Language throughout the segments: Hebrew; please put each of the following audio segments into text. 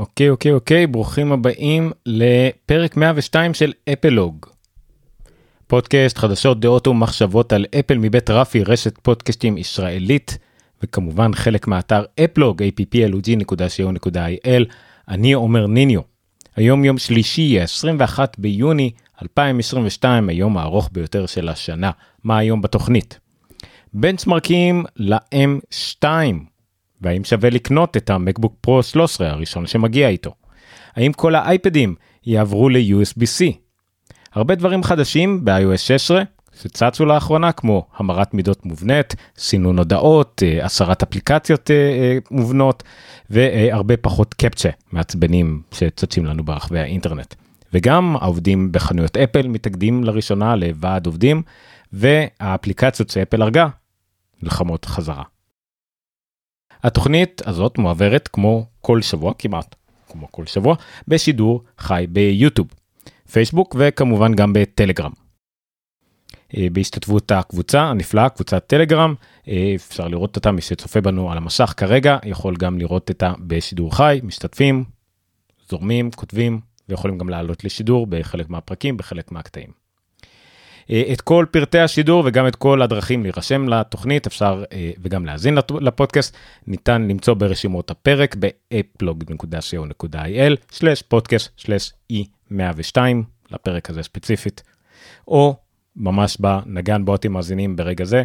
אוקיי אוקיי אוקיי ברוכים הבאים לפרק 102 של אפלוג. פודקאסט חדשות דעות ומחשבות על אפל מבית רפי רשת פודקאסטים ישראלית וכמובן חלק מאתר אפלוג applog.co.il אני עומר ניניו. היום יום שלישי 21 ביוני 2022 היום הארוך ביותר של השנה מה היום בתוכנית. בנצמרקים ל-M2 והאם שווה לקנות את המקבוק פרו 13 הראשון שמגיע איתו? האם כל האייפדים יעברו ל-USB-C? הרבה דברים חדשים ב-iOS 16 שצצו לאחרונה כמו המרת מידות מובנית, סינון הודעות, אה, הסרת אפליקציות אה, אה, מובנות והרבה פחות קפצ'ה מעצבנים שצצים לנו ברחבי האינטרנט. וגם העובדים בחנויות אפל מתאגדים לראשונה לוועד עובדים והאפליקציות שאפל הרגה נלחמות חזרה. התוכנית הזאת מועברת כמו כל שבוע כמעט כמו כל שבוע בשידור חי ביוטיוב, פייסבוק וכמובן גם בטלגרם. אה, בהשתתפות הקבוצה הנפלאה קבוצת טלגרם אה, אפשר לראות אותה מי שצופה בנו על המסך כרגע יכול גם לראות אותה בשידור חי משתתפים זורמים כותבים ויכולים גם לעלות לשידור בחלק מהפרקים בחלק מהקטעים. אה, את כל פרטי השידור וגם את כל הדרכים להירשם לתוכנית אפשר אה, וגם להאזין לפודקאסט ניתן למצוא ברשימות הפרק ב-applog.co.il/podcast/e102 לפרק הזה ספציפית או ממש בנגן בו אתם מאזינים ברגע זה.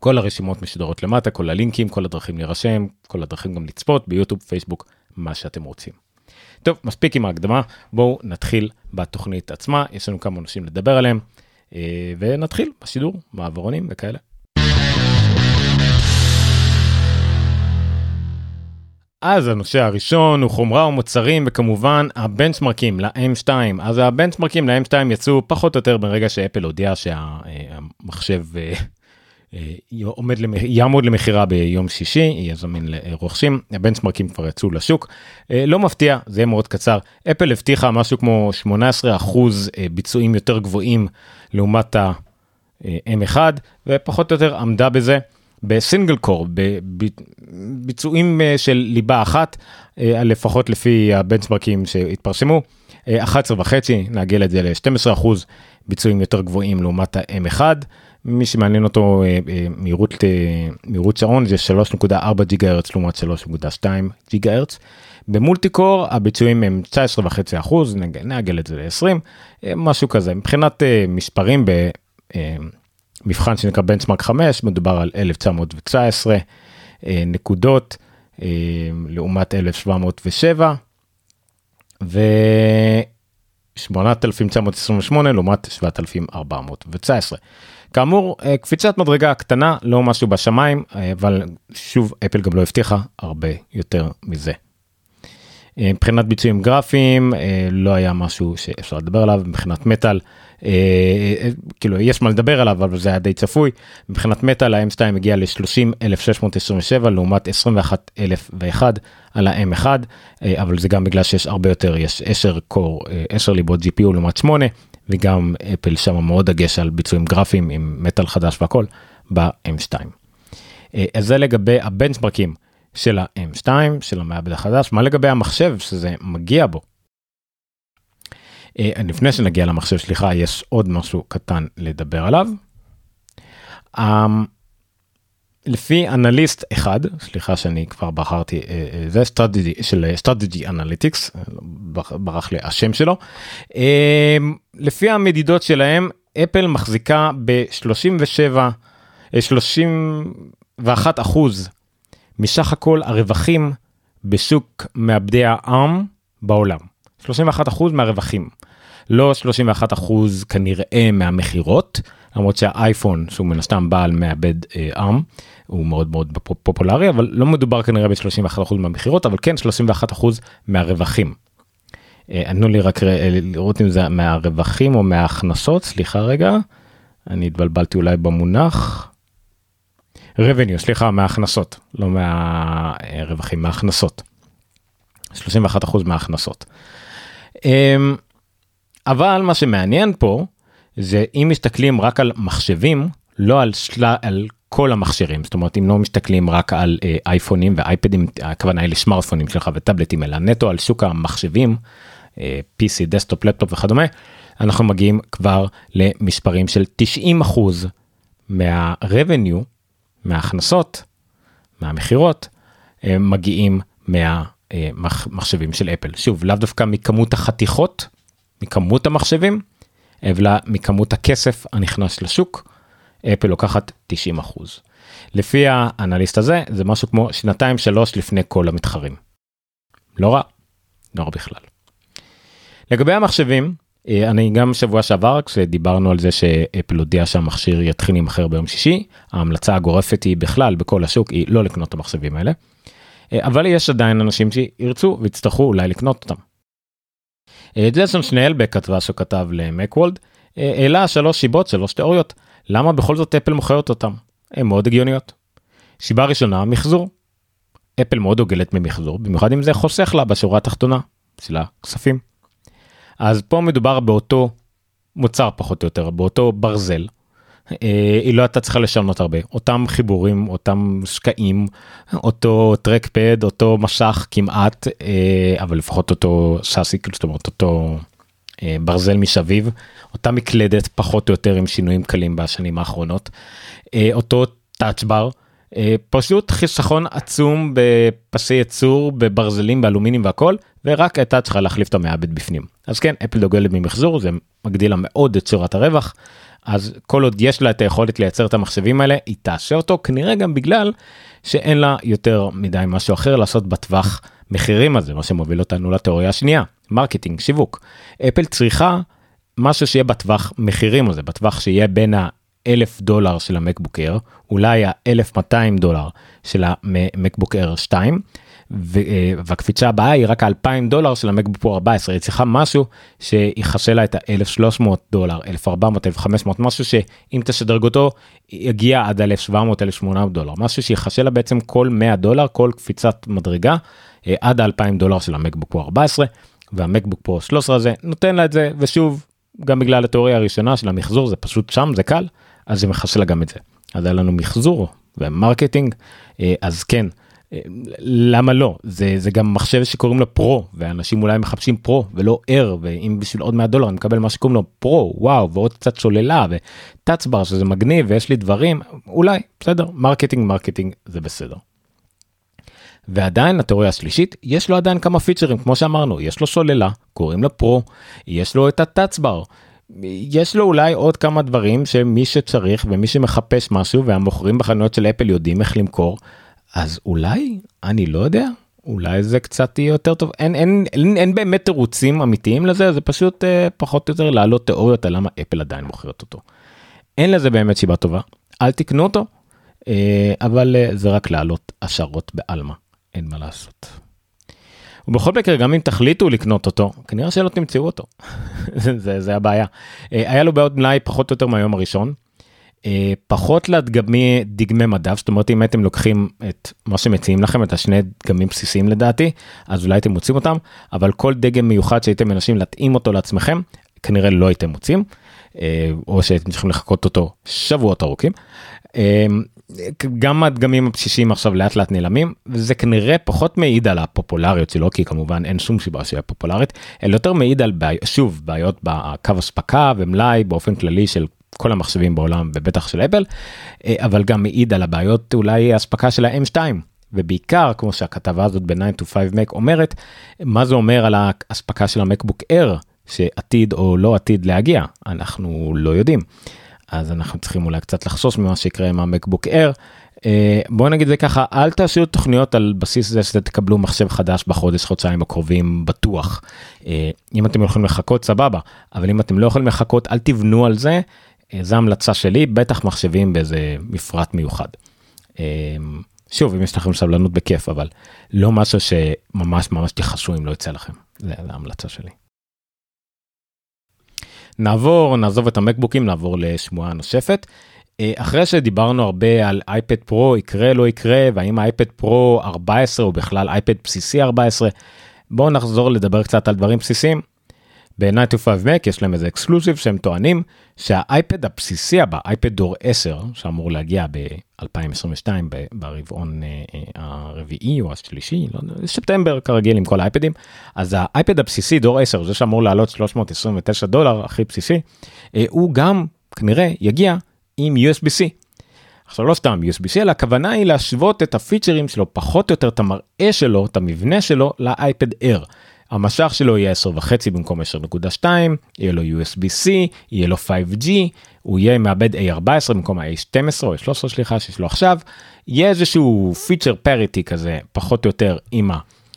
כל הרשימות משודרות למטה כל הלינקים כל הדרכים להירשם כל הדרכים גם לצפות ביוטיוב פייסבוק מה שאתם רוצים. טוב מספיק עם ההקדמה בואו נתחיל בתוכנית עצמה יש לנו כמה אנשים לדבר עליהם. אה, ונתחיל בשידור מעברונים וכאלה. אז הנושא הראשון הוא חומרה ומוצרים וכמובן הבנצ'מרקים ל-M2 אז הבנצ'מרקים ל-M2 יצאו פחות או יותר ברגע שאפל הודיע שהמחשב אה, אה, עומד יעמוד למכירה ביום שישי יהיה זמין לרוכשים. הבנצ'מרקים כבר יצאו לשוק. לא מפתיע זה יהיה מאוד קצר. אפל הבטיחה משהו כמו 18 אחוז ביצועים יותר גבוהים לעומת ה-M1 ופחות או יותר עמדה בזה. בסינגל קור בביצועים אה, של ליבה אחת אה, לפחות לפי הבנצמרקים שהתפרסמו. 11 וחצי נעגל את זה ל-12 אחוז ביצועים יותר גבוהים לעומת ה-M1 מי שמעניין אותו אה, מהירות מהירות שעון זה 3.4 גיגה הרץ לעומת 3.2 גיגה הרץ. במולטי קור הביצועים הם 19 וחצי אחוז נעגל את זה ל-20 משהו כזה מבחינת מספרים במבחן שנקרא בנצמרק 5 מדובר על 1919 נקודות לעומת 1707 ו... 8,928 לעומת 7,419. כאמור קפיצת מדרגה קטנה לא משהו בשמיים אבל שוב אפל גם לא הבטיחה הרבה יותר מזה. אה, מבחינת ביצועים גרפיים אה, לא היה משהו שאפשר לדבר עליו מבחינת מטאל אה, כאילו יש מה לדבר עליו אבל זה היה די צפוי מבחינת מטאל ה-M2 הגיע ל-30,627 לעומת 21,001 על ה-M1 אבל זה גם בגלל שיש הרבה יותר יש 10 קור 10 ליבות GPU לעומת 8 וגם אפל שם מאוד דגש על ביצועים גרפיים עם מטאל חדש והכל ב-M2. אז זה לגבי הבנצ'מרקים. של ה-M2 של המעבד החדש מה לגבי המחשב שזה מגיע בו. אה, לפני שנגיע למחשב סליחה יש עוד משהו קטן לדבר עליו. לפי אנליסט אחד סליחה שאני כבר בחרתי אה, אה, זה סטרטג'י של סטרטג'י אנליטיקס ברח לי השם שלו לפי המדידות שלהם אפל מחזיקה ב-37 31 אחוז מסך הכל הרווחים בשוק מעבדי העם בעולם. 31% מהרווחים. לא 31% כנראה מהמכירות, למרות שהאייפון שהוא מן הסתם בעל מעבד אה, עם הוא מאוד מאוד פופולרי אבל לא מדובר כנראה ב-31% מהמכירות אבל כן 31% מהרווחים. אה, ענו לי רק לראות אם זה מהרווחים או מההכנסות סליחה רגע אני התבלבלתי אולי במונח revenue סליחה מההכנסות לא מהרווחים מההכנסות. 31% מההכנסות. אמ, אבל מה שמעניין פה זה אם מסתכלים רק על מחשבים לא על, של... על כל המכשירים. זאת אומרת אם לא מסתכלים רק על אה, אייפונים ואייפדים הכוונה היא לשמארטפונים שלך וטאבלטים אלא נטו על שוק המחשבים אה, PC desktop laptop וכדומה אנחנו מגיעים כבר למספרים של 90 אחוז מה-revenue מההכנסות מהמכירות אה, מגיעים מהמחשבים של אפל. שוב לאו דווקא מכמות החתיכות מכמות המחשבים אלא מכמות הכסף הנכנס לשוק. אפל לוקחת 90 אחוז. לפי האנליסט הזה זה משהו כמו שנתיים שלוש לפני כל המתחרים. לא רע, לא רע בכלל. לגבי המחשבים אה, אני גם שבוע שעבר כשדיברנו על זה שאפל הודיע שהמכשיר יתחיל להימכר ביום שישי ההמלצה הגורפת היא בכלל בכל השוק היא לא לקנות את המחשבים האלה. אה, אבל יש עדיין אנשים שירצו ויצטרכו אולי לקנות אותם. אה, ג'סון שנאל בכתבה שהוא כתב למקוולד העלה שלוש שיבות שלוש תיאוריות למה בכל זאת אפל מוכרת אותם? הן מאוד הגיוניות. סיבה ראשונה מחזור. אפל מאוד דוגלת ממחזור במיוחד אם זה חוסך לה בשורה התחתונה של הכספים. אז פה מדובר באותו מוצר פחות או יותר באותו ברזל. אה, היא לא הייתה צריכה לשנות הרבה. אותם חיבורים אותם שקעים אותו טרקפד אותו משך כמעט אה, אבל לפחות אותו שאסי זאת אומרת אותו אה, ברזל משביב אותה מקלדת פחות או יותר עם שינויים קלים בשנים האחרונות אותו touch bar פשוט חיסכון עצום בפסי ייצור בברזלים באלומיניום והכל ורק הייתה צריכה להחליף את המעבד בפנים. אז כן אפל דוגלת במחזור זה מגדיל מאוד את צורת הרווח אז כל עוד יש לה את היכולת לייצר את המחשבים האלה היא תעשה אותו כנראה גם בגלל שאין לה יותר מדי משהו אחר לעשות בטווח מחירים הזה מה שמוביל אותנו לתיאוריה השנייה מרקטינג שיווק. אפל צריכה משהו שיהיה בטווח מחירים הזה בטווח שיהיה בין ה-1000 דולר של המקבוק אייר אולי ה-1200 דולר של המקבוק אייר 2 אה, והקפיצה הבאה היא רק 2,000 דולר של המקבוק פרו 14 היא צריכה משהו שיחסה לה את ה-1300 דולר 1400 1500 משהו שאם תשדרג אותו יגיע עד 1700 1800 דולר משהו שיחסה לה בעצם כל 100 דולר כל קפיצת מדרגה אה, עד 2,000 דולר של המקבוק פרו 14 והמקבוק פרו 13 הזה נותן לה את זה ושוב גם בגלל התיאוריה הראשונה של המחזור זה פשוט שם זה קל אז זה מכסה לה גם את זה. אז היה לנו מחזור ומרקטינג אה, אז כן. למה לא זה זה גם מחשב שקוראים לו פרו ואנשים אולי מחפשים פרו ולא Air ואם בשביל עוד 100 דולר אני מקבל מה שקוראים לו פרו וואו ועוד קצת שוללה ו touch bar שזה מגניב ויש לי דברים אולי בסדר מרקטינג מרקטינג זה בסדר. ועדיין התיאוריה השלישית יש לו עדיין כמה פיצ'רים כמו שאמרנו יש לו שוללה קוראים לה פרו יש לו את הטאצבר יש לו אולי עוד כמה דברים שמי שצריך ומי שמחפש משהו והמוכרים בחנויות של אפל יודעים איך למכור אז אולי אני לא יודע אולי זה קצת יהיה יותר טוב אין אין אין, אין באמת תירוצים אמיתיים לזה זה פשוט אה, פחות או יותר להעלות תיאוריות על למה אפל עדיין מוכרת אותו. אין לזה באמת סיבה טובה אל תקנו אותו אה, אבל אה, זה רק להעלות השערות בעלמא אין מה לעשות. ובכל מקרה גם אם תחליטו לקנות אותו כנראה שלא תמצאו אותו זה, זה הבעיה אה, היה לו בעוד מלאי פחות או יותר מהיום הראשון פחות לדגמי דגמי מדף זאת אומרת אם הייתם לוקחים את מה שמציעים לכם את השני דגמים בסיסיים לדעתי אז אולי אתם מוצאים אותם אבל כל דגם מיוחד שהייתם מנסים להתאים אותו לעצמכם כנראה לא הייתם מוצאים אה, או שהייתם צריכים לחכות אותו שבועות ארוכים. אה, גם הדגמים הבסיסיים עכשיו לאט לאט נעלמים וזה כנראה פחות מעיד על הפופולריות שלו כי כמובן אין שום סיבה שיהיה פופולרית אלא יותר מעיד על בעי, שוב בעיות בקו אספקה ומלאי באופן כללי של כל המחשבים בעולם ובטח של אפל אה, אבל גם מעיד על הבעיות אולי אספקה של ה-M2 ובעיקר כמו שהכתבה הזאת ב-9 to 5 Mac אומרת מה זה אומר על האספקה של המקבוק Air שעתיד או לא עתיד להגיע אנחנו לא יודעים אז אנחנו צריכים אולי קצת לחשוש ממה שיקרה עם המקבוק Air. אה, בוא נגיד זה ככה אל תעשו תוכניות על בסיס זה שאתם תקבלו מחשב חדש בחודש חודשיים הקרובים בטוח. אה, אם אתם יכולים לחכות סבבה אבל אם אתם לא יכולים לחכות אל תבנו על זה זו המלצה שלי בטח מחשבים באיזה מפרט מיוחד. אה, שוב אם יש לכם סבלנות בכיף אבל לא משהו שממש ממש תכעסו אם לא יצא לכם זה ההמלצה שלי. נעבור נעזוב את המקבוקים נעבור לשמועה נוספת. אה, אחרי שדיברנו הרבה על אייפד פרו יקרה לא יקרה והאם אייפד פרו 14 או בכלל אייפד בסיסי 14 בואו נחזור לדבר קצת על דברים בסיסיים. ב-9 to 5 Mac יש להם איזה אקסקלוסיב שהם טוענים שהאייפד הבסיסי הבא, אייפד דור 10, שאמור להגיע ב-2022 ברבעון אה, אה, הרביעי או השלישי, לא יודע, ספטמבר כרגיל עם כל האייפדים, אז האייפד הבסיסי דור 10, זה שאמור לעלות 329 דולר, הכי בסיסי, אה, הוא גם כנראה יגיע עם USB-C. עכשיו לא סתם USB-C אלא הכוונה היא להשוות את הפיצ'רים שלו פחות או יותר את המראה שלו את המבנה שלו לאייפד Air. המשך שלו יהיה 10 וחצי במקום 10.2 יהיה לו USB-C יהיה לו 5G הוא יהיה מעבד A14 במקום ה-A12 או A13 סליחה שיש לו עכשיו יהיה איזשהו feature parity כזה פחות או יותר עם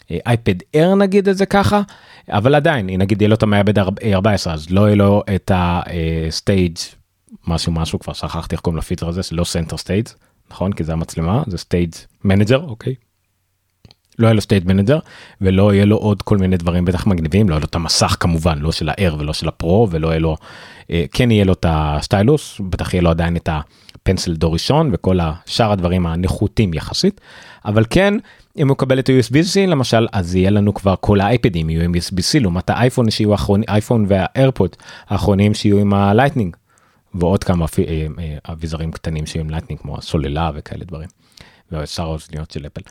האייפד Air נגיד את זה ככה אבל עדיין נגיד יהיה לו את המעבד A14 אז לא יהיה לו את ה stage משהו משהו כבר שכחתי איך קוראים לפיצ'ר הזה לא center stage נכון כי זה המצלמה זה stage manager אוקיי. לא יהיה לו stage manager ולא יהיה לו עוד כל מיני דברים בטח מגניבים לא יהיה לו את המסך כמובן לא של ה-Air ולא של הפרו ולא יהיה לו אה, כן יהיה לו את ה stylus בטח יהיה לו עדיין את ה pencil דור ראשון וכל השאר הדברים הנחותים יחסית אבל כן אם הוא מקבל את ה-USB-C למשל אז יהיה לנו כבר כל האייפדים יהיו עם USB-C לעומת האייפון שיהיו האחרונים אייפון וה AirPod האחרונים שיהיו עם ה lightning ועוד כמה אה, אה, אביזרים קטנים שיהיו עם lightning כמו הסוללה וכאלה דברים. ושאר האוזניות של אפל.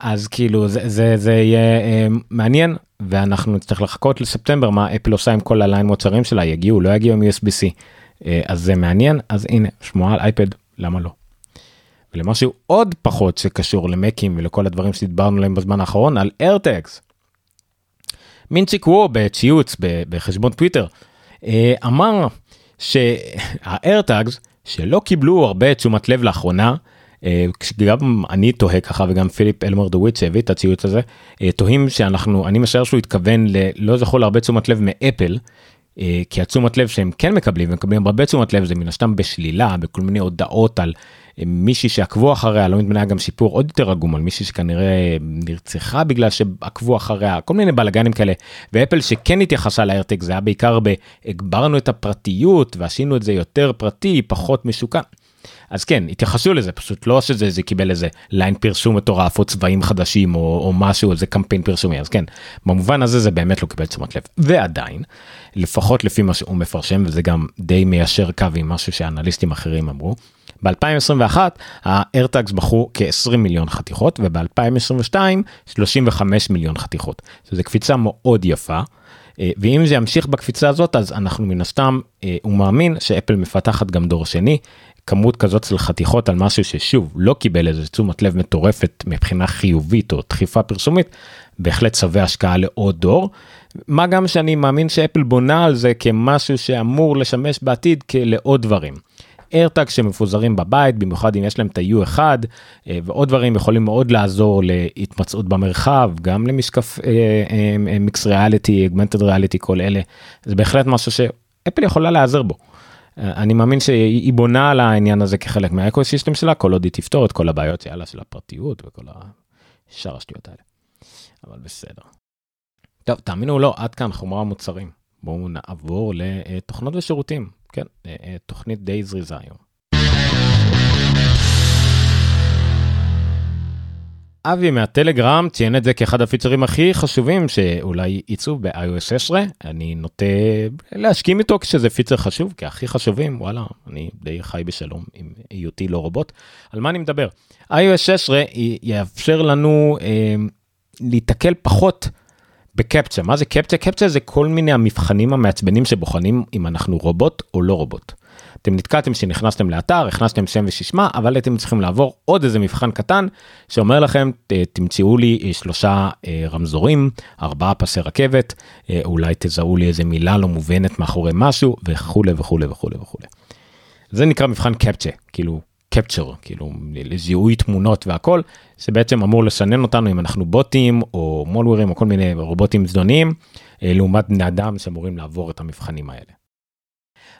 אז כאילו זה זה זה יהיה אה, מעניין ואנחנו נצטרך לחכות לספטמבר מה אפל עושה עם כל ה line מוצרים שלה יגיעו לא יגיעו עם USB-C. אה, אז זה מעניין אז הנה שמועה על אייפד למה לא. ולמשהו עוד פחות שקשור למקים ולכל הדברים שדיברנו עליהם בזמן האחרון על AirTags. מינצ'יק וו בציוץ בחשבון טוויטר אה, אמר שהאיירטאגס שלא קיבלו הרבה תשומת לב לאחרונה אה, כשגם אני תוהה ככה וגם פיליפ אלמר דוויט שהביא את הציוץ הזה אה, תוהים שאנחנו אני משער שהוא התכוון ללא זכור להרבה תשומת לב מאפל. אה, כי התשומת לב שהם כן מקבלים ומקבלים הרבה תשומת לב זה מן הסתם בשלילה בכל מיני הודעות על מישהי שעקבו אחריה לא מתמנה גם שיפור עוד יותר עגום על מישהי שכנראה נרצחה בגלל שעקבו אחריה כל מיני בלאגנים כאלה ואפל שכן התייחסה לאיירטק זה היה בעיקר בהגברנו את הפרטיות ועשינו את זה יותר פרטי פחות משוקע. אז כן התייחסו לזה פשוט לא שזה זה קיבל איזה ליין פרסום מטורף או צבעים חדשים או, או משהו איזה קמפיין פרסומי אז כן במובן הזה זה באמת לא קיבל תשומת לב ועדיין לפחות לפי מה שהוא מפרשם וזה גם די מיישר קו עם משהו שאנליסטים אחרים אמרו. ב-2021 האיירטאגס בחרו כ-20 מיליון חתיכות וב-2022 35 מיליון חתיכות. שזה קפיצה מאוד יפה. אה, ואם זה ימשיך בקפיצה הזאת אז אנחנו מן הסתם אה, הוא מאמין שאפל מפתחת גם דור שני כמות כזאת של חתיכות על משהו ששוב לא קיבל איזה תשומת לב מטורפת מבחינה חיובית או דחיפה פרסומית בהחלט שווה השקעה לעוד דור. מה גם שאני מאמין שאפל בונה על זה כמשהו שאמור לשמש בעתיד לעוד דברים. AirTag שמפוזרים בבית במיוחד אם יש להם את ה-U1 אה, ועוד דברים יכולים מאוד לעזור להתמצאות במרחב גם למשקף mixed reality augmented reality כל אלה זה בהחלט משהו שאפל יכולה להיעזר בו. אני מאמין שהיא בונה על העניין הזה כחלק מה ecosystem שלה כל עוד היא תפתור את כל הבעיות שיאללה של הפרטיות וכל השאר השטויות האלה. אבל בסדר. טוב תאמינו או לא עד כאן חומרה מוצרים בואו נעבור לתוכנות ושירותים כן תוכנית די זריזה היום. אבי מהטלגרם ציין את זה כאחד הפיצרים הכי חשובים שאולי יצאו ב-iOS 16 אני נוטה להשכים איתו כשזה פיצר חשוב כי הכי חשובים וואלה אני די חי בשלום עם היותי לא רובוט. על מה אני מדבר? iOS 16 יאפשר לנו אה, להתקל פחות בקפצ'ה. מה זה קפצ'ה? קפצ'ה זה כל מיני המבחנים המעצבנים שבוחנים אם אנחנו רובוט או לא רובוט. אתם נתקעתם שנכנסתם לאתר הכנסתם שם ושישמע אבל אתם צריכים לעבור עוד איזה מבחן קטן שאומר לכם תמצאו לי אה, שלושה אה, רמזורים ארבעה פסי רכבת אה, אולי תזהו לי איזה מילה לא מובנת מאחורי משהו וכולי וכולי וכולי וכולי. זה נקרא מבחן קפצ'ה כאילו קפצ'ר כאילו לזיהוי תמונות והכל שבעצם אמור לסנן אותנו אם אנחנו בוטים או מולוורים או כל מיני רובוטים זדוניים לעומת בני אדם שאמורים לעבור את המבחנים האלה.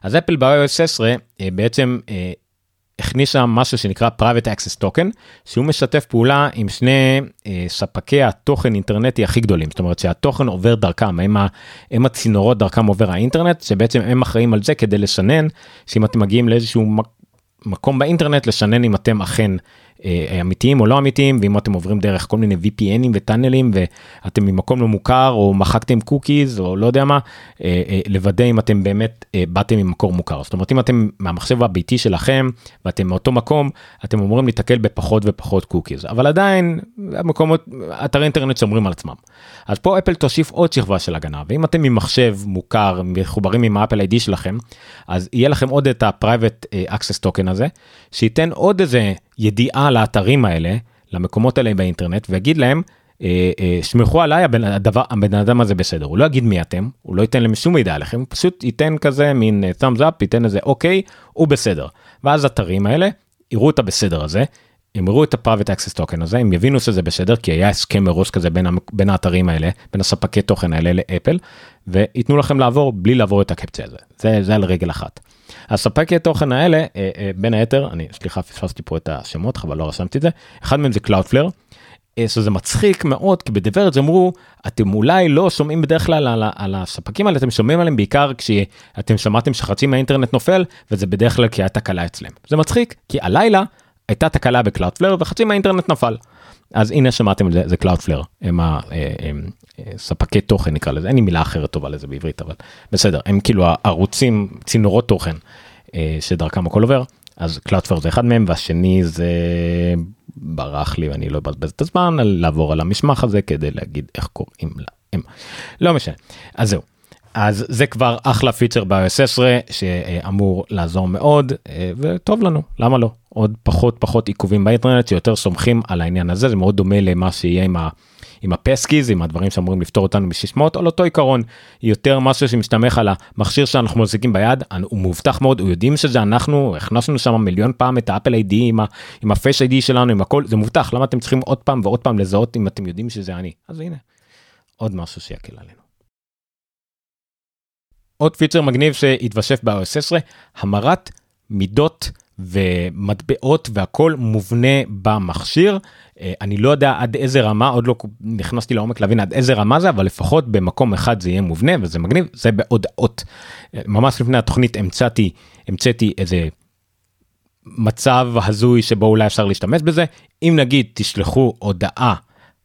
אז אפל ב-iOS 16 אה, בעצם אה, הכניסה משהו שנקרא private access token שהוא משתף פעולה עם שני אה, ספקי התוכן אינטרנטי הכי גדולים. זאת אומרת שהתוכן עובר דרכם הם, ה, הם הצינורות דרכם עובר האינטרנט שבעצם הם אחראים על זה כדי לסנן שאם אתם מגיעים לאיזשהו מקום באינטרנט לסנן אם אתם אכן אמיתיים או לא אמיתיים ואם אתם עוברים דרך כל מיני VPNים וטאנלים ואתם ממקום לא מוכר או מחקתם cookies או לא יודע מה אה, אה, לוודא אם אתם באמת באתם ממקור מוכר זאת אומרת אם אתם מהמחשב הביתי שלכם ואתם מאותו מקום אתם אמורים להתקל בפחות ופחות cookies אבל עדיין המקומות אתרי אינטרנט שומרים על עצמם. אז פה אפל תוסיף עוד שכבה של הגנה ואם אתם ממחשב מוכר מחוברים עם האפל איי-די שלכם אז יהיה לכם עוד את ה-Private Access Token הזה שייתן עוד איזה ידיעה לאתרים האלה, למקומות האלה באינטרנט, ויגיד להם, שמחו אה, אה, עליי הבן, הדבר, הבן אדם הזה בסדר, הוא לא יגיד מי אתם, הוא לא ייתן להם שום מידע עליכם, הוא פשוט ייתן כזה מין אה, thumbs up, ייתן איזה אוקיי, הוא בסדר. ואז אתרים האלה יראו את הבסדר הזה, הם יראו את ה-Private Access Token הזה, הם יבינו שזה בסדר, כי היה הסכם מראש כזה בין, בין האתרים האלה, בין הספקי תוכן האלה לאפל, וייתנו לכם לעבור בלי לעבור את הקפצה הזה, זה, זה על רגל אחת. הספקי תוכן האלה אה, אה, בין היתר אני סליחה פספסתי פה את השמות אבל לא רשמתי את זה אחד מהם זה Cloudflare. אה, שזה מצחיק מאוד כי בדברת אמרו אתם אולי לא שומעים בדרך כלל על, על הספקים האלה אתם שומעים עליהם בעיקר כשאתם שמעתם שחצי מהאינטרנט נופל וזה בדרך כלל כי הייתה תקלה אצלם זה מצחיק כי הלילה הייתה תקלה ב Cloudflare וחצי מהאינטרנט נפל. אז הנה שמעתם את זה זה Cloudflare הם הספקי תוכן נקרא לזה. אין לי מילה אחרת טובה לזה בעברית אבל בסדר. הם כאילו הערוצים צינורות תוכן אה, שדרכם הכל עובר. אז Cloudflare זה אחד מהם והשני זה ברח לי ואני לא אבזבז את הזמן לעבור על המשמח הזה כדי להגיד איך קוראים להם. לא משנה. אז זהו אז זה כבר אחלה פיצ'ר ב-iOS 10 שאמור לעזור מאוד אה, וטוב לנו למה לא עוד פחות פחות עיכובים באינטרנט שיותר סומכים על העניין הזה זה מאוד דומה למה שיהיה עם ה... עם ה passkeys עם הדברים שאמורים לפטור אותנו מסיסמאות על אותו עיקרון יותר משהו שמסתמך על המכשיר שאנחנו מחזיקים ביד הוא מאובטח מאוד הוא יודעים שזה אנחנו הכנסנו שם מיליון פעם את ה Apple ID עם, ה Face ID שלנו עם הכל זה מובטח למה אתם צריכים עוד פעם ועוד פעם לזהות אם אתם יודעים שזה אני אז הנה עוד משהו שיקל עלינו. עוד פיצ'ר מגניב שהתווסף ב-iOS 10 המרת מידות ומטבעות והכל מובנה במכשיר. אה, אני לא יודע עד איזה רמה עוד לא נכנסתי לעומק להבין עד איזה רמה זה אבל לפחות במקום אחד זה יהיה מובנה וזה מגניב זה בהודעות. אה, ממש לפני התוכנית המצאתי המצאתי איזה מצב הזוי שבו אולי אפשר להשתמש בזה אם נגיד תשלחו הודעה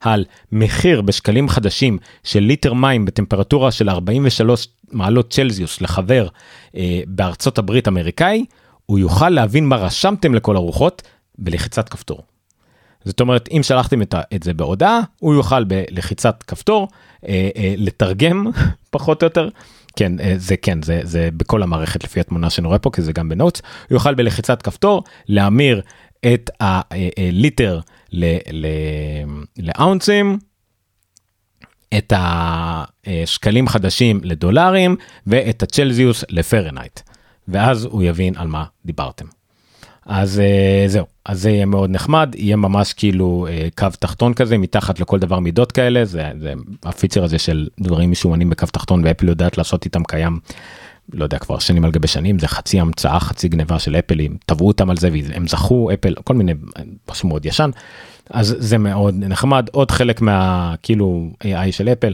על מחיר בשקלים חדשים של ליטר מים בטמפרטורה של 43 מעלות צלזיוס לחבר אה, בארצות הברית אמריקאי, הוא יוכל להבין מה רשמתם לכל הרוחות בלחיצת כפתור. זאת אומרת אם שלחתם את, את זה בהודעה הוא יוכל בלחיצת כפתור אה, אה, לתרגם פחות או יותר כן אה, זה כן זה זה בכל המערכת לפי התמונה שאני רואה פה כי זה גם בנוטס הוא יוכל בלחיצת כפתור להמיר את הליטר לאונסים את השקלים חדשים לדולרים ואת הצ'לזיוס לפרנייט ואז הוא יבין על מה דיברתם. אז uh, זהו. אז זה יהיה מאוד נחמד יהיה ממש כאילו uh, קו תחתון כזה מתחת לכל דבר מידות כאלה. זה, זה הפיצר הזה של דברים משומנים בקו תחתון ואפל יודעת לעשות איתם קיים. לא יודע כבר שנים על גבי שנים. זה חצי המצאה חצי גניבה של אפלים. תבעו אותם על זה והם זכו אפל כל מיני משהו מאוד ישן. אז זה מאוד נחמד. עוד חלק מה כאילו AI של אפל. אה,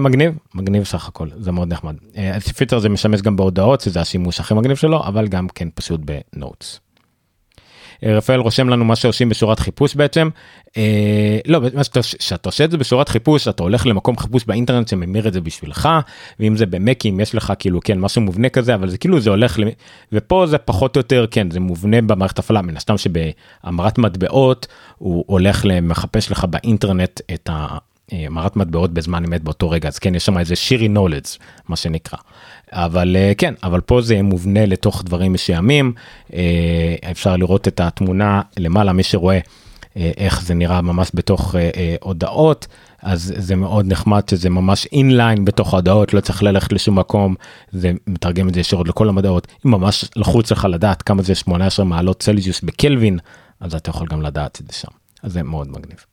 מגניב מגניב סך הכל זה מאוד נחמד אה, הפיצר הזה משמש גם בהודעות שזה השימוש הכי מגניב שלו אבל גם כן פשוט בנוטס. אה, רפאל רושם לנו מה שעושים בשורת חיפוש בעצם. אה, לא, כשאתה עושה את זה בשורת חיפוש אתה הולך למקום חיפוש באינטרנט שממיר את זה בשבילך ואם זה במקים יש לך כאילו כן משהו מובנה כזה אבל זה כאילו זה הולך למ... ופה זה פחות או יותר כן זה מובנה במערכת הפעלה מן הסתם שבהמרת מטבעות הוא הולך למחפש לך באינטרנט את ה... המרת מטבעות בזמן אמת באותו רגע אז כן יש שם איזה שירי נולדס מה שנקרא. אבל אה, כן אבל פה זה מובנה לתוך דברים מסוימים אה, אפשר לראות את התמונה למעלה מי שרואה אה, איך זה נראה ממש בתוך הודעות אז זה מאוד נחמד שזה ממש אינליין בתוך ההודעות לא צריך ללכת לשום מקום זה מתרגם את זה ישירות לכל המודעות אם ממש לחוץ לך לדעת כמה זה 18 מעלות צלזיוס בקלווין אז אתה יכול גם לדעת את זה שם אז זה מאוד מגניב.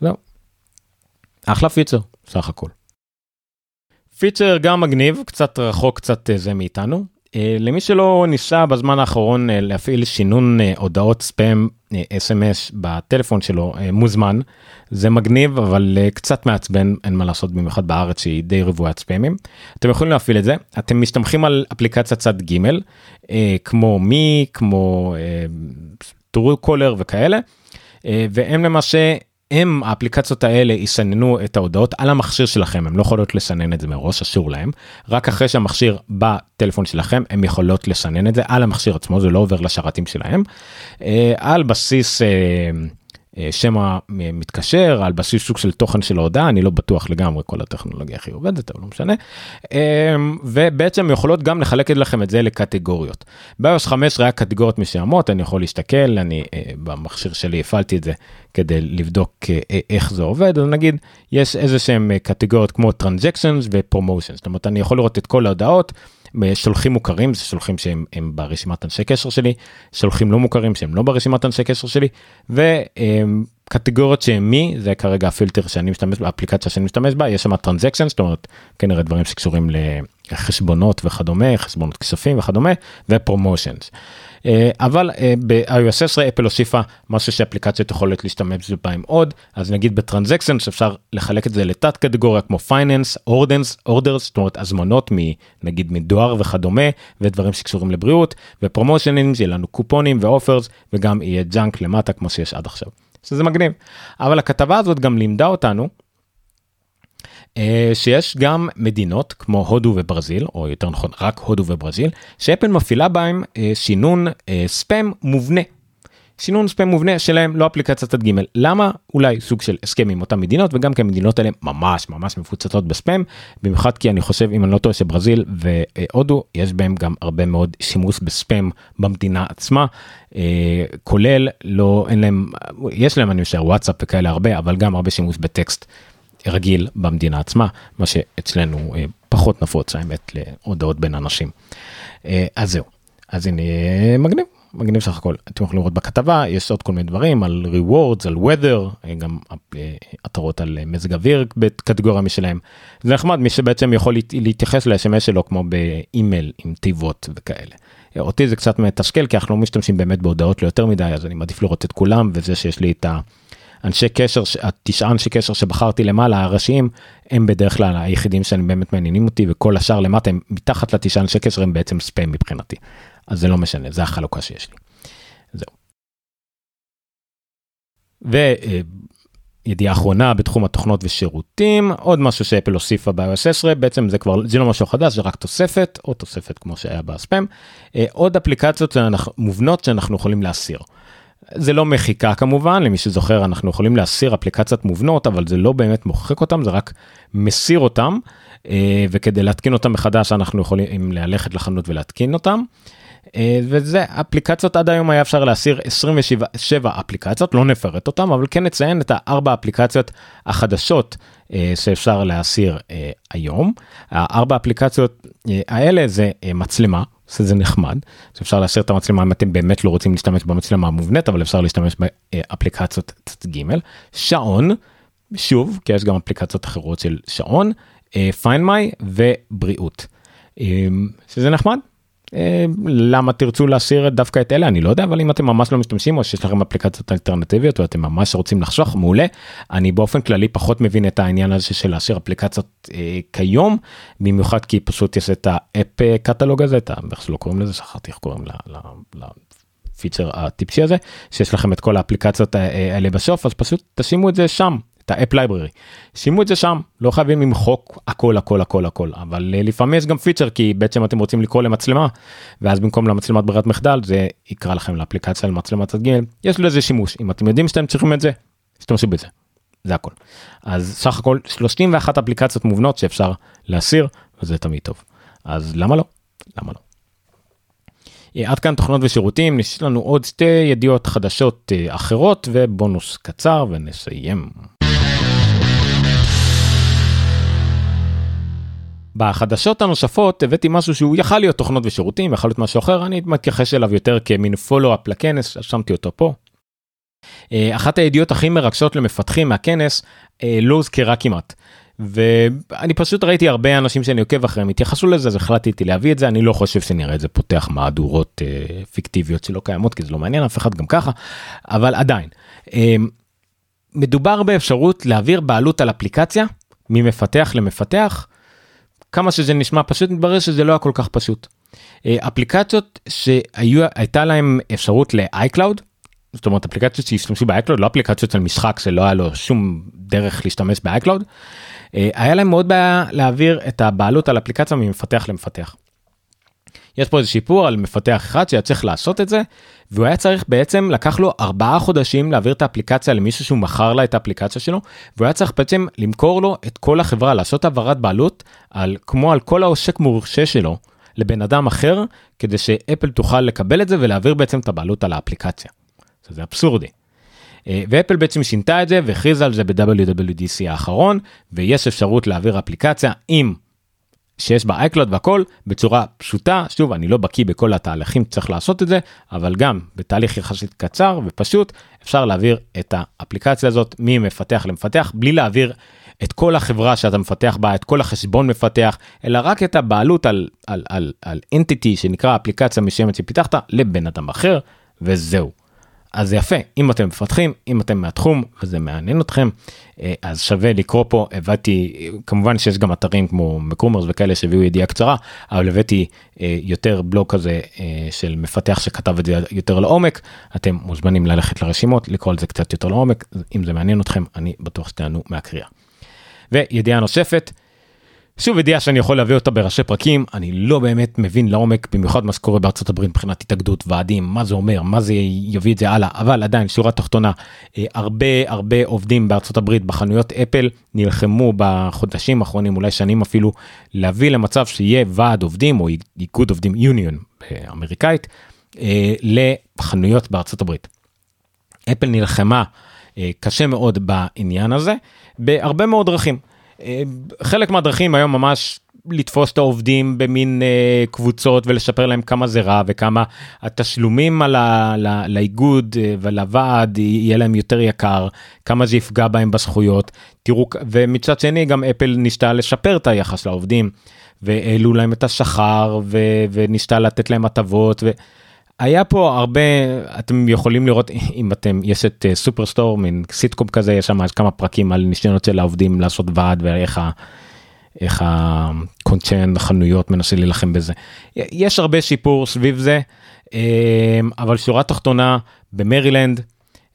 זהו. אחלה פיצר סך הכל. פיצ'ר גם מגניב, קצת רחוק קצת אה, זה מאיתנו. אה, למי שלא ניסה בזמן האחרון אה, להפעיל שינון הודעות ספאם אס.אם.אס בטלפון שלו מוזמן זה מגניב אבל קצת מעצבן אין מה לעשות במיוחד בארץ שהיא די רבועת ספאמים. אתם יכולים להפעיל את זה אתם מסתמכים על אפליקציה צד ג' כמו מי כמו טרו קולר וכאלה והם למעשה הם האפליקציות האלה יסננו את ההודעות על המכשיר שלכם הם לא יכולות לסנן את זה מראש אסור להם רק אחרי שהמכשיר בטלפון שלכם הם יכולות לסנן את זה על המכשיר עצמו זה לא עובר לשרתים שלהם על בסיס. אה, שם המתקשר על בסיס סוג של תוכן של ההודעה אני לא בטוח לגמרי כל הטכנולוגיה היא עובדת אבל לא משנה אמ, ובעצם יכולות גם לחלק את לכם את זה לקטגוריות. ביוס 15 היה קטגוריות מסוימות אני יכול להסתכל אני אה, במכשיר שלי הפעלתי את זה כדי לבדוק אה, איך זה עובד אז נגיד יש איזה שהם קטגוריות כמו טרנזקשנס ופרומושן זאת אומרת אני יכול לראות את כל ההודעות. שולחים מוכרים זה שולחים שהם ברשימת אנשי קשר שלי שולחים לא מוכרים שהם לא ברשימת אנשי קשר שלי וקטגוריות שהם מי זה כרגע הפילטר שאני משתמש באפליקציה שאני משתמש בה יש שם transaction זאת אומרת כנראה דברים שקשורים לחשבונות וכדומה חשבונות כספים וכדומה ו promotions. אה, אבל אה, ב-iOS 16 אפל הוסיפה משהו שאפליקציות יכולות להשתמש בהם עוד אז נגיד ב transaction שאפשר לחלק את זה לתת קטגוריה כמו finance אורדנס orders זאת אומרת הזמנות נגיד מדואר וכדומה ודברים שקשורים לבריאות ופרומושנים שיהיה לנו קופונים ו offers וגם יהיה junk למטה כמו שיש עד עכשיו. שזה מגניב אבל הכתבה הזאת גם לימדה אותנו שיש גם מדינות כמו הודו וברזיל או יותר נכון רק הודו וברזיל שאפל מפעילה בהם אה, סינון אה, ספאם מובנה. סינון ספאם מובנה שלהם לא אפליקציית צד ג' למה? אולי סוג של הסכם עם אותן מדינות וגם כי המדינות האלה ממש ממש מפוצצות בספאם במיוחד כי אני חושב אם אני לא טועה שברזיל והודו יש בהם גם הרבה מאוד שימוש בספאם במדינה עצמה כולל לא אין להם יש להם אני חושב וואטסאפ וכאלה הרבה אבל גם הרבה שימוש בטקסט רגיל במדינה עצמה, מה שאצלנו אה, פחות נפוץ האמת להודעות בין אנשים. אה, אז זהו, אז הנה מגניב, מגניב סך הכל. אתם יכולים לראות בכתבה, יש עוד כל מיני דברים על rewards, על weather, אה, גם התרות על מזג אוויר בקטגוריה משלהם. זה נחמד, מי שבעצם יכול להתייחס ל-SMS שלו כמו באימייל עם תיבות וכאלה. אותי זה קצת מתשקל כי אנחנו לא משתמשים באמת בהודעות ליותר מדי אז אני מעדיף לראות את כולם וזה שיש לי את ה... אנשי קשר, התשעה אנשי קשר שבחרתי למעלה הראשיים הם בדרך כלל היחידים שהם באמת מעניינים אותי וכל השאר למטה הם מתחת לתשעה אנשי קשר הם בעצם ספאם מבחינתי. אז זה לא משנה זה החלוקה שיש לי. זהו. וידיעה אחרונה בתחום התוכנות ושירותים עוד משהו שאפל הוסיפה ב-iOS 16 בעצם זה כבר זה לא משהו חדש זה רק תוספת או תוספת כמו שהיה בספאם אה, עוד אפליקציות מובנות שאנחנו יכולים להסיר. זה לא מחיקה כמובן למי שזוכר אנחנו יכולים להסיר אפליקציות מובנות אבל זה לא באמת מוחק אותם זה רק מסיר אותם אה, וכדי להתקין אותם מחדש אנחנו יכולים ללכת לחנות ולהתקין אותם. אה, וזה אפליקציות עד היום היה אפשר להסיר 27 אפליקציות לא נפרט אותם אבל כן נציין את הארבע אפליקציות החדשות אה, שאפשר להסיר היום. הארבע אפליקציות האלה זה מצלמה שזה נחמד. שאפשר להשאיר את המצלמה אם אתם באמת לא רוצים להשתמש במצלמה המובנית אבל אפשר להשתמש באפליקציות צד ג' שעון שוב כי יש גם אפליקציות אחרות של שעון פיין מיי ובריאות. אה, שזה נחמד. אה, למה תרצו להסיר דווקא את אלה? אני לא יודע אבל אם אתם ממש לא משתמשים או שיש לכם אפליקציות אלטרנטיביות ואתם ממש רוצים לחשוך מעולה. אני באופן כללי פחות מבין את העניין הזה של להשאיר אפליקציות אה, כיום במיוחד כי פשוט יש את האפ קטלוג הזה את איך שלא קוראים לזה שכחתי איך קוראים לפיצ'ר הטיפשי הזה שיש לכם את כל האפליקציות אה, האלה בסוף אז פשוט תשימו את זה שם את ה app library. שימו את זה שם לא חייבים למחוק הכל הכל הכל הכל אבל אה, לפעמים יש גם פיצ'ר כי בעצם אתם רוצים לקרוא למצלמה ואז במקום למצלמת ברירת מחדל זה יקרא לכם לאפליקציה למצלמת ג' יש לזה שימוש אם אתם יודעים שאתם צריכים את זה תשתמשו בזה. זה הכל. אז סך הכל 31 אפליקציות מובנות שאפשר להסיר וזה תמיד טוב. אז למה לא? למה לא? אה, עד כאן תוכנות ושירותים, יש לנו עוד שתי ידיעות חדשות אה, אחרות ובונוס קצר ונסיים. בחדשות הנוספות הבאתי משהו שהוא יכל להיות תוכנות ושירותים, יכל להיות משהו אחר, אני מתייחס אליו יותר כמין פולו-אפ לכנס, רשמתי אותו פה. אה, אחת הידיעות הכי מרגשות למפתחים מהכנס אה, לא הוזכרה כמעט. ואני פשוט ראיתי הרבה אנשים שאני עוקב אחריהם התייחסו לזה אז החלטתי להביא את זה אני לא חושב שנראה את זה פותח מהדורות אה, פיקטיביות שלא קיימות כי זה לא מעניין אף אחד גם ככה אבל עדיין אה, מדובר באפשרות להעביר בעלות על אפליקציה ממפתח למפתח כמה שזה נשמע פשוט מתברר שזה לא היה כל כך פשוט. אה, אפליקציות שהייתה להם אפשרות ל-iCloud זאת אומרת אפליקציות שהשתמשו באייקלוד לא אפליקציות של משחק שלא היה לו שום דרך להשתמש באייקלוד. היה להם מאוד בעיה להעביר את הבעלות על אפליקציה ממפתח למפתח. יש פה איזה שיפור על מפתח אחד שהיה צריך לעשות את זה והוא היה צריך בעצם לקח לו ארבעה חודשים להעביר את האפליקציה למישהו שהוא מכר לה את האפליקציה שלו והוא היה צריך בעצם למכור לו את כל החברה לעשות העברת בעלות על כמו על כל העושק מורשה שלו לבן אדם אחר כדי שאפל תוכל לקבל את זה ולהעביר בעצם את הבעלות על האפליקציה. זה אבסורדי. אה, ואפל בעצם שינתה את זה והכריזה על זה ב-WWDC האחרון ויש אפשרות להעביר אפליקציה עם שיש בה iCloud והכל בצורה פשוטה שוב אני לא בקיא בכל התהליכים צריך לעשות את זה אבל גם בתהליך יחסית קצר ופשוט אפשר להעביר את האפליקציה הזאת ממפתח למפתח בלי להעביר את כל החברה שאתה מפתח בה את כל החשבון מפתח אלא רק את הבעלות על על על על אנטיטי שנקרא אפליקציה מסוימת שפיתחת לבן אדם אחר וזהו. אז יפה אם אתם מפתחים אם אתם מהתחום וזה מעניין אתכם אה, אז שווה לקרוא פה הבאתי כמובן שיש גם אתרים כמו מקומרס וכאלה שהביאו ידיעה קצרה אבל הבאתי אה, יותר בלוג כזה אה, של מפתח שכתב את זה יותר לעומק אתם מוזמנים ללכת לרשימות לקרוא על זה קצת יותר לעומק אם זה מעניין אתכם אני בטוח שתענו מהקריאה. וידיעה נוספת שוב ידיעה שאני יכול להביא אותה בראשי פרקים אני לא באמת מבין לעומק במיוחד מה שקורה בארצות הברית מבחינת התאגדות ועדים מה זה אומר מה זה יביא את זה הלאה אבל עדיין שורה תחתונה אה, הרבה הרבה עובדים בארצות הברית בחנויות אפל נלחמו בחודשים האחרונים אולי שנים אפילו להביא למצב שיהיה ועד עובדים או איגוד עובדים יוניון אמריקאית אה, לחנויות בארצות הברית. אפל נלחמה אה, קשה מאוד בעניין הזה בהרבה מאוד דרכים. אה, חלק מהדרכים היום ממש לתפוס את העובדים במין אה, קבוצות ולשפר להם כמה זה רע וכמה התשלומים על ה, ל, לאיגוד אה, ולוועד יהיה להם יותר יקר כמה זה יפגע בהם בזכויות תראו ומצד שני גם אפל ניסתה לשפר את היחס לעובדים והעלו להם את השכר ו, וניסתה לתת להם הטבות. ו... היה פה הרבה אתם יכולים לראות אם אתם יש את Superstore אה, מין סיטקום כזה יש שם כמה פרקים על ניסיונות של העובדים לעשות ועד ואיך ה... איך הקונצרן חנויות מנסה להילחם בזה. יש הרבה סיפור סביב זה אה, אבל שורה תחתונה במרילנד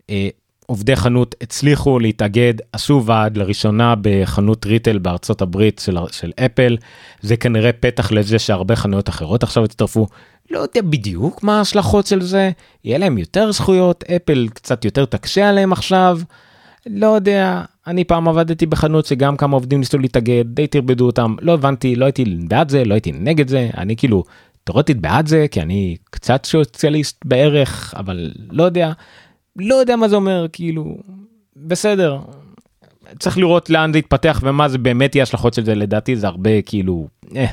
אה, עובדי חנות הצליחו להתאגד עשו ועד לראשונה בחנות retail בארצות הברית של, של אפל. זה כנראה פתח לזה שהרבה חנויות אחרות עכשיו הצטרפו. לא יודע בדיוק מה ההשלכות של זה, יהיה להם יותר זכויות, אפל קצת יותר תקשה עליהם עכשיו, לא יודע, אני פעם עבדתי בחנות שגם כמה עובדים ניסו להתאגד, די טרבדו אותם, לא הבנתי, לא הייתי בעד זה, לא הייתי נגד זה, אני כאילו תאורטית בעד זה, כי אני קצת סוציאליסט בערך, אבל לא יודע, לא יודע מה זה אומר, כאילו, בסדר. צריך לראות לאן זה יתפתח ומה זה באמת יהיה השלכות של זה לדעתי זה הרבה כאילו אה,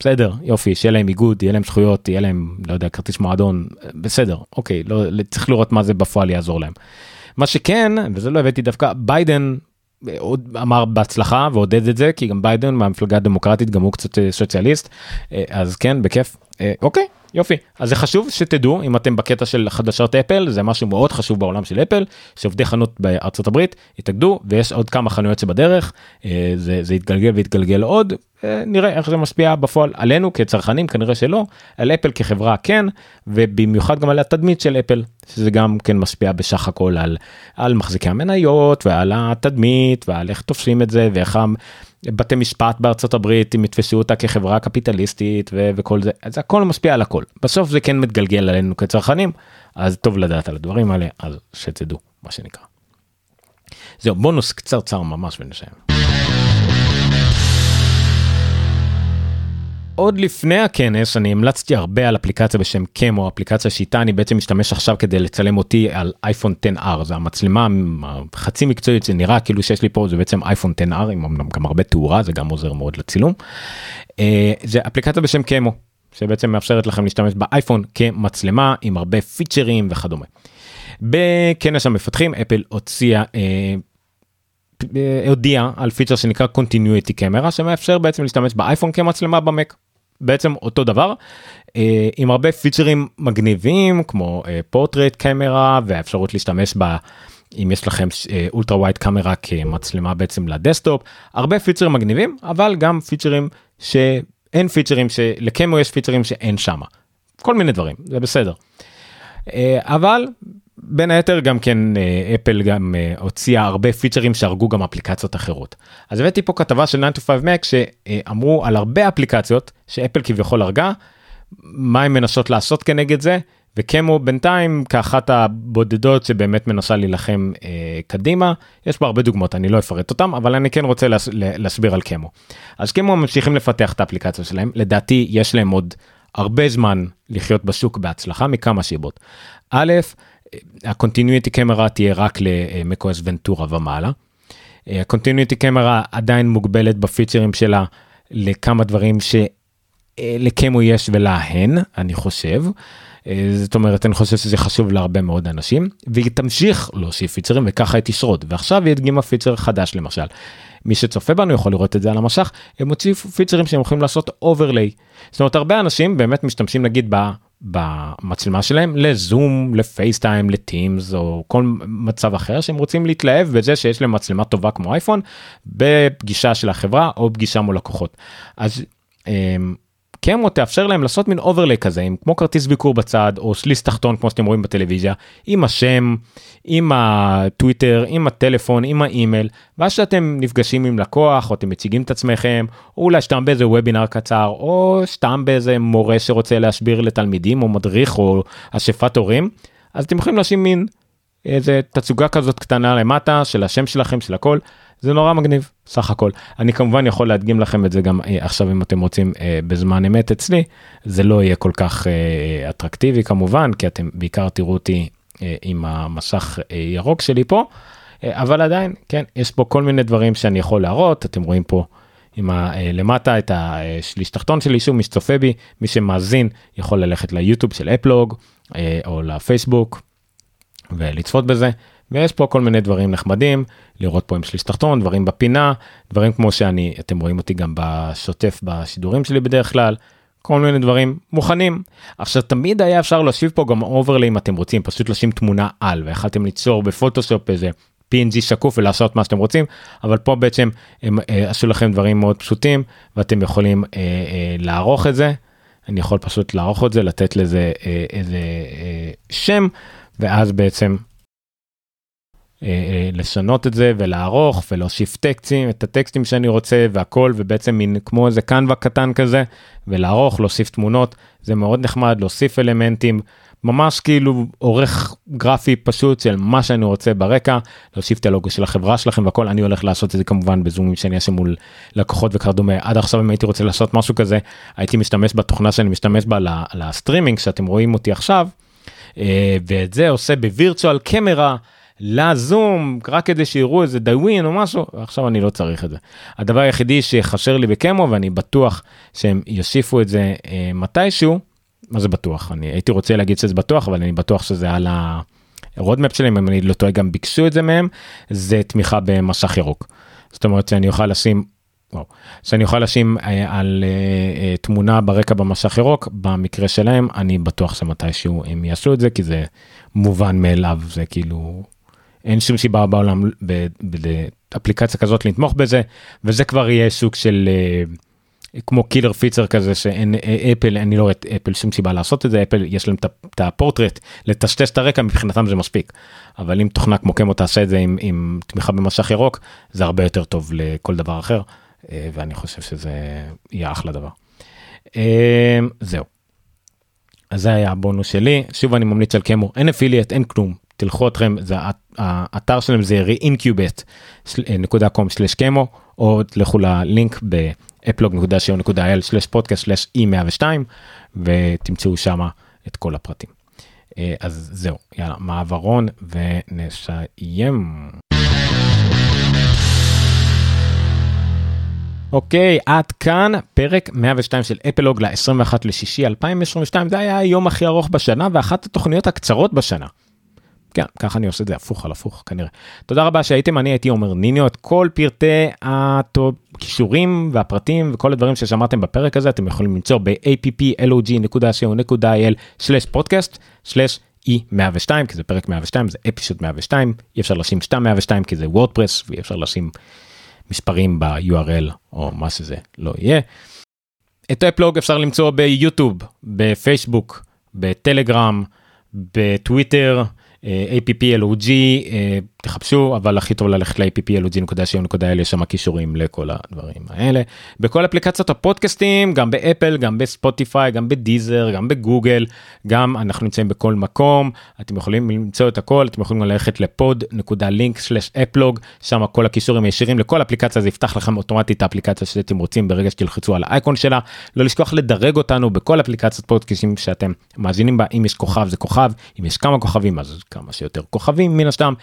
בסדר יופי שיהיה להם איגוד יהיה להם זכויות יהיה להם לא יודע כרטיס מועדון בסדר אוקיי לא צריך לראות מה זה בפועל יעזור להם. מה שכן וזה לא הבאתי דווקא ביידן עוד אמר בהצלחה ועודד את זה כי גם ביידן מהמפלגה הדמוקרטית גם הוא קצת אה, סוציאליסט אה, אז כן בכיף אה, אוקיי יופי. אז זה חשוב שתדעו אם אתם בקטע של חדשות אפל זה משהו מאוד חשוב בעולם של אפל שעובדי חנות בארצות הברית התאגדו ויש עוד כמה חנויות שבדרך זה, זה יתגלגל ויתגלגל עוד. נראה איך זה משפיע בפועל עלינו כצרכנים כנראה שלא על אפל כחברה כן ובמיוחד גם על התדמית של אפל שזה גם כן משפיע בסך הכל על, על מחזיקי המניות ועל התדמית ועל איך תופסים את זה ואיך בתי משפט בארצות הברית אם יתפסו אותה כחברה קפיטליסטית ו- וכל זה אז הכל משפיע על הכל בסוף זה כן מתגלגל עלינו כצרכנים אז טוב לדעת על הדברים האלה אז שתדעו מה שנקרא. זהו בונוס קצרצר ממש ונסיים. עוד לפני הכנס אני המלצתי הרבה על אפליקציה בשם קמו אפליקציה שאיתה אני בעצם משתמש עכשיו כדי לצלם אותי על אייפון 10R זה המצלמה חצי מקצועית זה נראה כאילו שיש לי פה זה בעצם אייפון 10R עם אמנם גם הרבה תאורה זה גם עוזר מאוד לצילום. אה, זה אפליקציה בשם קמו שבעצם מאפשרת לכם להשתמש באייפון כמצלמה עם הרבה פיצ'רים וכדומה. בכנס המפתחים אפל הוציאה. אה, הודיע על פיצ'ר שנקרא continuity camera שמאפשר בעצם להשתמש באייפון כמצלמה במק. בעצם אותו דבר אה, עם הרבה פיצ'רים מגניבים כמו פורטרייט אה, קמרה והאפשרות להשתמש בה אם יש לכם ultra wide camera כמצלמה בעצם ל desktop הרבה פיצ'רים מגניבים אבל גם פיצ'רים שאין פיצ'רים שלקמו יש פיצ'רים שאין שמה כל מיני דברים זה בסדר. אה, אבל בין היתר גם כן אפל גם הוציאה הרבה פיצ'רים שהרגו גם אפליקציות אחרות. אז הבאתי פה כתבה של 9 to 5 Mac שאמרו על הרבה אפליקציות שאפל כביכול הרגה, מה הן מנסות לעשות כנגד זה, וקמו בינתיים כאחת הבודדות שבאמת מנסה להילחם אה, קדימה יש בה הרבה דוגמאות אני לא אפרט אותם אבל אני כן רוצה להס, להסביר על קמו. אז קמו ממשיכים לפתח את האפליקציה שלהם לדעתי יש להם עוד הרבה זמן לחיות בשוק בהצלחה מכמה שיבות. א', ה-continuity camera תהיה רק למקוס ונטורה ומעלה. ה-continuity camera עדיין מוגבלת בפיצ'רים שלה לכמה דברים שלקמו יש ולהן אני חושב. זאת אומרת אני חושב שזה חשוב להרבה מאוד אנשים והיא תמשיך להוסיף פיצ'רים וככה היא תשרוד ועכשיו היא הדגימה פיצ'ר חדש למשל. מי שצופה בנו יכול לראות את זה על המסך הם הוציאו פיצ'רים שהם יכולים לעשות overlay. זאת אומרת הרבה אנשים באמת משתמשים נגיד ב... במצלמה שלהם לזום ל FaceTime ל Teams או כל מצב אחר שהם רוצים להתלהב בזה שיש להם מצלמה טובה כמו אייפון בפגישה של החברה או פגישה מול לקוחות. אז אמ, Camo תאפשר להם לעשות מין אוברלי כזה עם כמו כרטיס ביקור בצד או שליש תחתון כמו שאתם רואים בטלוויזיה עם השם עם הטוויטר עם הטלפון עם האימייל ואז שאתם נפגשים עם לקוח או אתם מציגים את עצמכם או אולי סתם באיזה וובינר קצר או סתם באיזה מורה שרוצה להסביר לתלמידים או מדריך או אספת הורים אז אתם יכולים לשים מין איזה תצוגה כזאת קטנה למטה של השם שלכם של הכל. זה נורא מגניב סך הכל. אני כמובן יכול להדגים לכם את זה גם אה, עכשיו אם אתם רוצים אה, בזמן אמת אצלי. זה לא יהיה כל כך אה, אטרקטיבי כמובן כי אתם בעיקר תראו אותי אה, עם המסך אה, ירוק שלי פה. אה, אבל עדיין כן יש פה כל מיני דברים שאני יכול להראות. אתם רואים פה. עם ה, אה, למטה את השליש תחתון שלי שוב מי שצופה בי מי שמאזין יכול ללכת ליוטיוב של אפלוג אה, או לפייסבוק ולצפות בזה. ויש פה כל מיני דברים נחמדים לראות פה עם שליש תחתון דברים בפינה דברים כמו שאני אתם רואים אותי גם בשוטף בשידורים שלי בדרך כלל כל מיני דברים מוכנים. עכשיו תמיד היה אפשר להוסיף פה גם אוברלי אם אתם רוצים פשוט לשים תמונה על ויכלתם ליצור בפוטושופ איזה png שקוף ולעשות מה שאתם רוצים אבל פה בעצם הם אה, עשו לכם דברים מאוד פשוטים ואתם יכולים אה, אה, לערוך את זה. אני יכול פשוט לערוך את זה לתת לזה אה, איזה אה, שם ואז בעצם אה, אה, לשנות את זה ולערוך ולהוסיף טקסטים את הטקסטים שאני רוצה והכל ובעצם מין כמו איזה קנווה קטן כזה ולערוך להוסיף תמונות. זה מאוד נחמד להוסיף אלמנטים. ממש כאילו עורך גרפי פשוט של מה שאני רוצה ברקע להוסיף את הלוגו של החברה שלכם והכל. אני הולך לעשות את זה כמובן בזומים שאני אעשה מול לקוחות וכדומה. עד עכשיו אם הייתי רוצה לעשות משהו כזה הייתי משתמש בתוכנה שאני משתמש בה לסטרימינג שאתם רואים אותי עכשיו ואת זה עושה ב virtual camera. לזום רק כדי שיראו איזה דאווין או משהו עכשיו אני לא צריך את זה. הדבר היחידי שחשר לי בקמו ואני בטוח שהם יוסיפו את זה אה, מתישהו מה זה בטוח אני הייתי רוצה להגיד שזה בטוח אבל אני בטוח שזה על הרודמפ שלהם אם אני לא טועה גם ביקשו את זה מהם זה תמיכה במשך ירוק. זאת אומרת שאני אוכל לשים וואו, שאני אוכל לשים אה, על אה, אה, תמונה ברקע במשך ירוק במקרה שלהם אני בטוח שמתישהו הם יעשו את זה כי זה מובן מאליו זה כאילו אין שום סיבה בעולם באפליקציה כזאת לתמוך בזה וזה כבר יהיה סוג של כמו קילר פיצר כזה שאין אפל אני לא רואה אפל שום סיבה לעשות את זה אפל יש להם את הפורטרט לטשטש את הרקע מבחינתם זה מספיק. אבל אם תוכנה כמו קמו תעשה את זה עם, עם תמיכה במשך ירוק זה הרבה יותר טוב לכל דבר אחר ואני חושב שזה יהיה אחלה דבר. Uh, זהו. אז זה היה הבונוס שלי שוב אני ממליץ על קמו אין אפיליאט אין כלום תלכו אתכם זה האתר שלהם זה reincubate.com/קמו או תלכו ללינק ב-eplog.co.il/podcast/e102 ותמצאו שמה את כל הפרטים. אה, אז זהו יאללה מעברון ונסיים. אוקיי עד כאן פרק 102 של אפלוג ל-21 לשישי 2022 זה היה היום הכי ארוך בשנה ואחת התוכניות הקצרות בשנה. כן, ככה אני עושה את זה הפוך על הפוך כנראה. תודה רבה שהייתם, אני הייתי אומר ניניו, את כל פרטי הכישורים והפרטים וכל הדברים ששמעתם בפרק הזה אתם יכולים למצוא ב-applog.co.il/podcast/e102 כי זה פרק 102 זה אפיסוד 102 אי אפשר לשים סתם 102 כי זה וורדפרס ואי אפשר לשים מספרים ב-URL או מה שזה לא יהיה. את האפלוג אפשר למצוא ביוטיוב, בפייסבוק, בטלגרם, בטוויטר. APPLOG, אה, תחפשו, אבל הכי טוב ללכת ל-APPLOG.co.il, יש שם קישורים לכל הדברים האלה. בכל אפליקציות הפודקאסטים, גם באפל, גם בספוטיפיי, גם בדיזר, גם בגוגל, גם אנחנו נמצאים בכל מקום, אתם יכולים למצוא את הכל, אתם יכולים ללכת ל pod.link/applog, שם כל הקישורים הישירים לכל אפליקציה, זה יפתח לכם אוטומטית את האפליקציה שאתם רוצים ברגע שתלחצו על האייקון שלה. לא לשכוח לדרג אותנו בכל אפליקציות פודקאסטים שאתם מאזינים בה, אם יש כוכב זה כוכב, אם יש כמה כוכבים אז כמה שיותר כוכבים מן הסתם,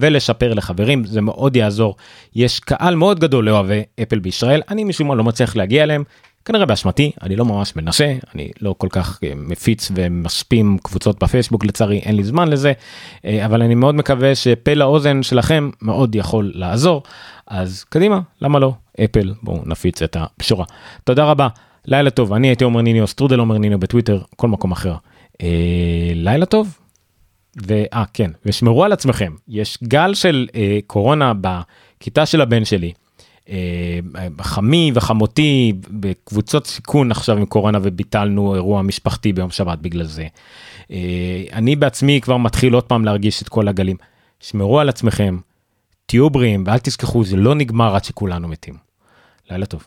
ולשפר לחברים, זה מאוד יעזור. יש קהל מאוד גדול לאוהבי אפל בישראל, אני משום מה לא מצליח להגיע אליהם, כנראה באשמתי, אני לא ממש מנסה, אני לא כל כך אה, מפיץ ומשפים קבוצות בפייסבוק לצערי, אין לי זמן לזה, אה, אבל אני מאוד מקווה שפה לאוזן שלכם מאוד יכול לעזור, אז קדימה, למה לא? אפל, בואו נפיץ את הבשורה. תודה רבה, לילה טוב, אני הייתי עומר ניניו, סטרודל עומר ניניו בטוויטר, כל מקום אחר. אה, לילה טוב. ואה כן ושמרו על עצמכם יש גל של אה, קורונה בכיתה של הבן שלי. אה, חמי וחמותי בקבוצות סיכון עכשיו עם קורונה וביטלנו אירוע משפחתי ביום שבת בגלל זה. אה, אני בעצמי כבר מתחיל עוד פעם להרגיש את כל הגלים. שמרו על עצמכם, תהיו בריאים ואל תשכחו זה לא נגמר עד שכולנו מתים. לילה טוב.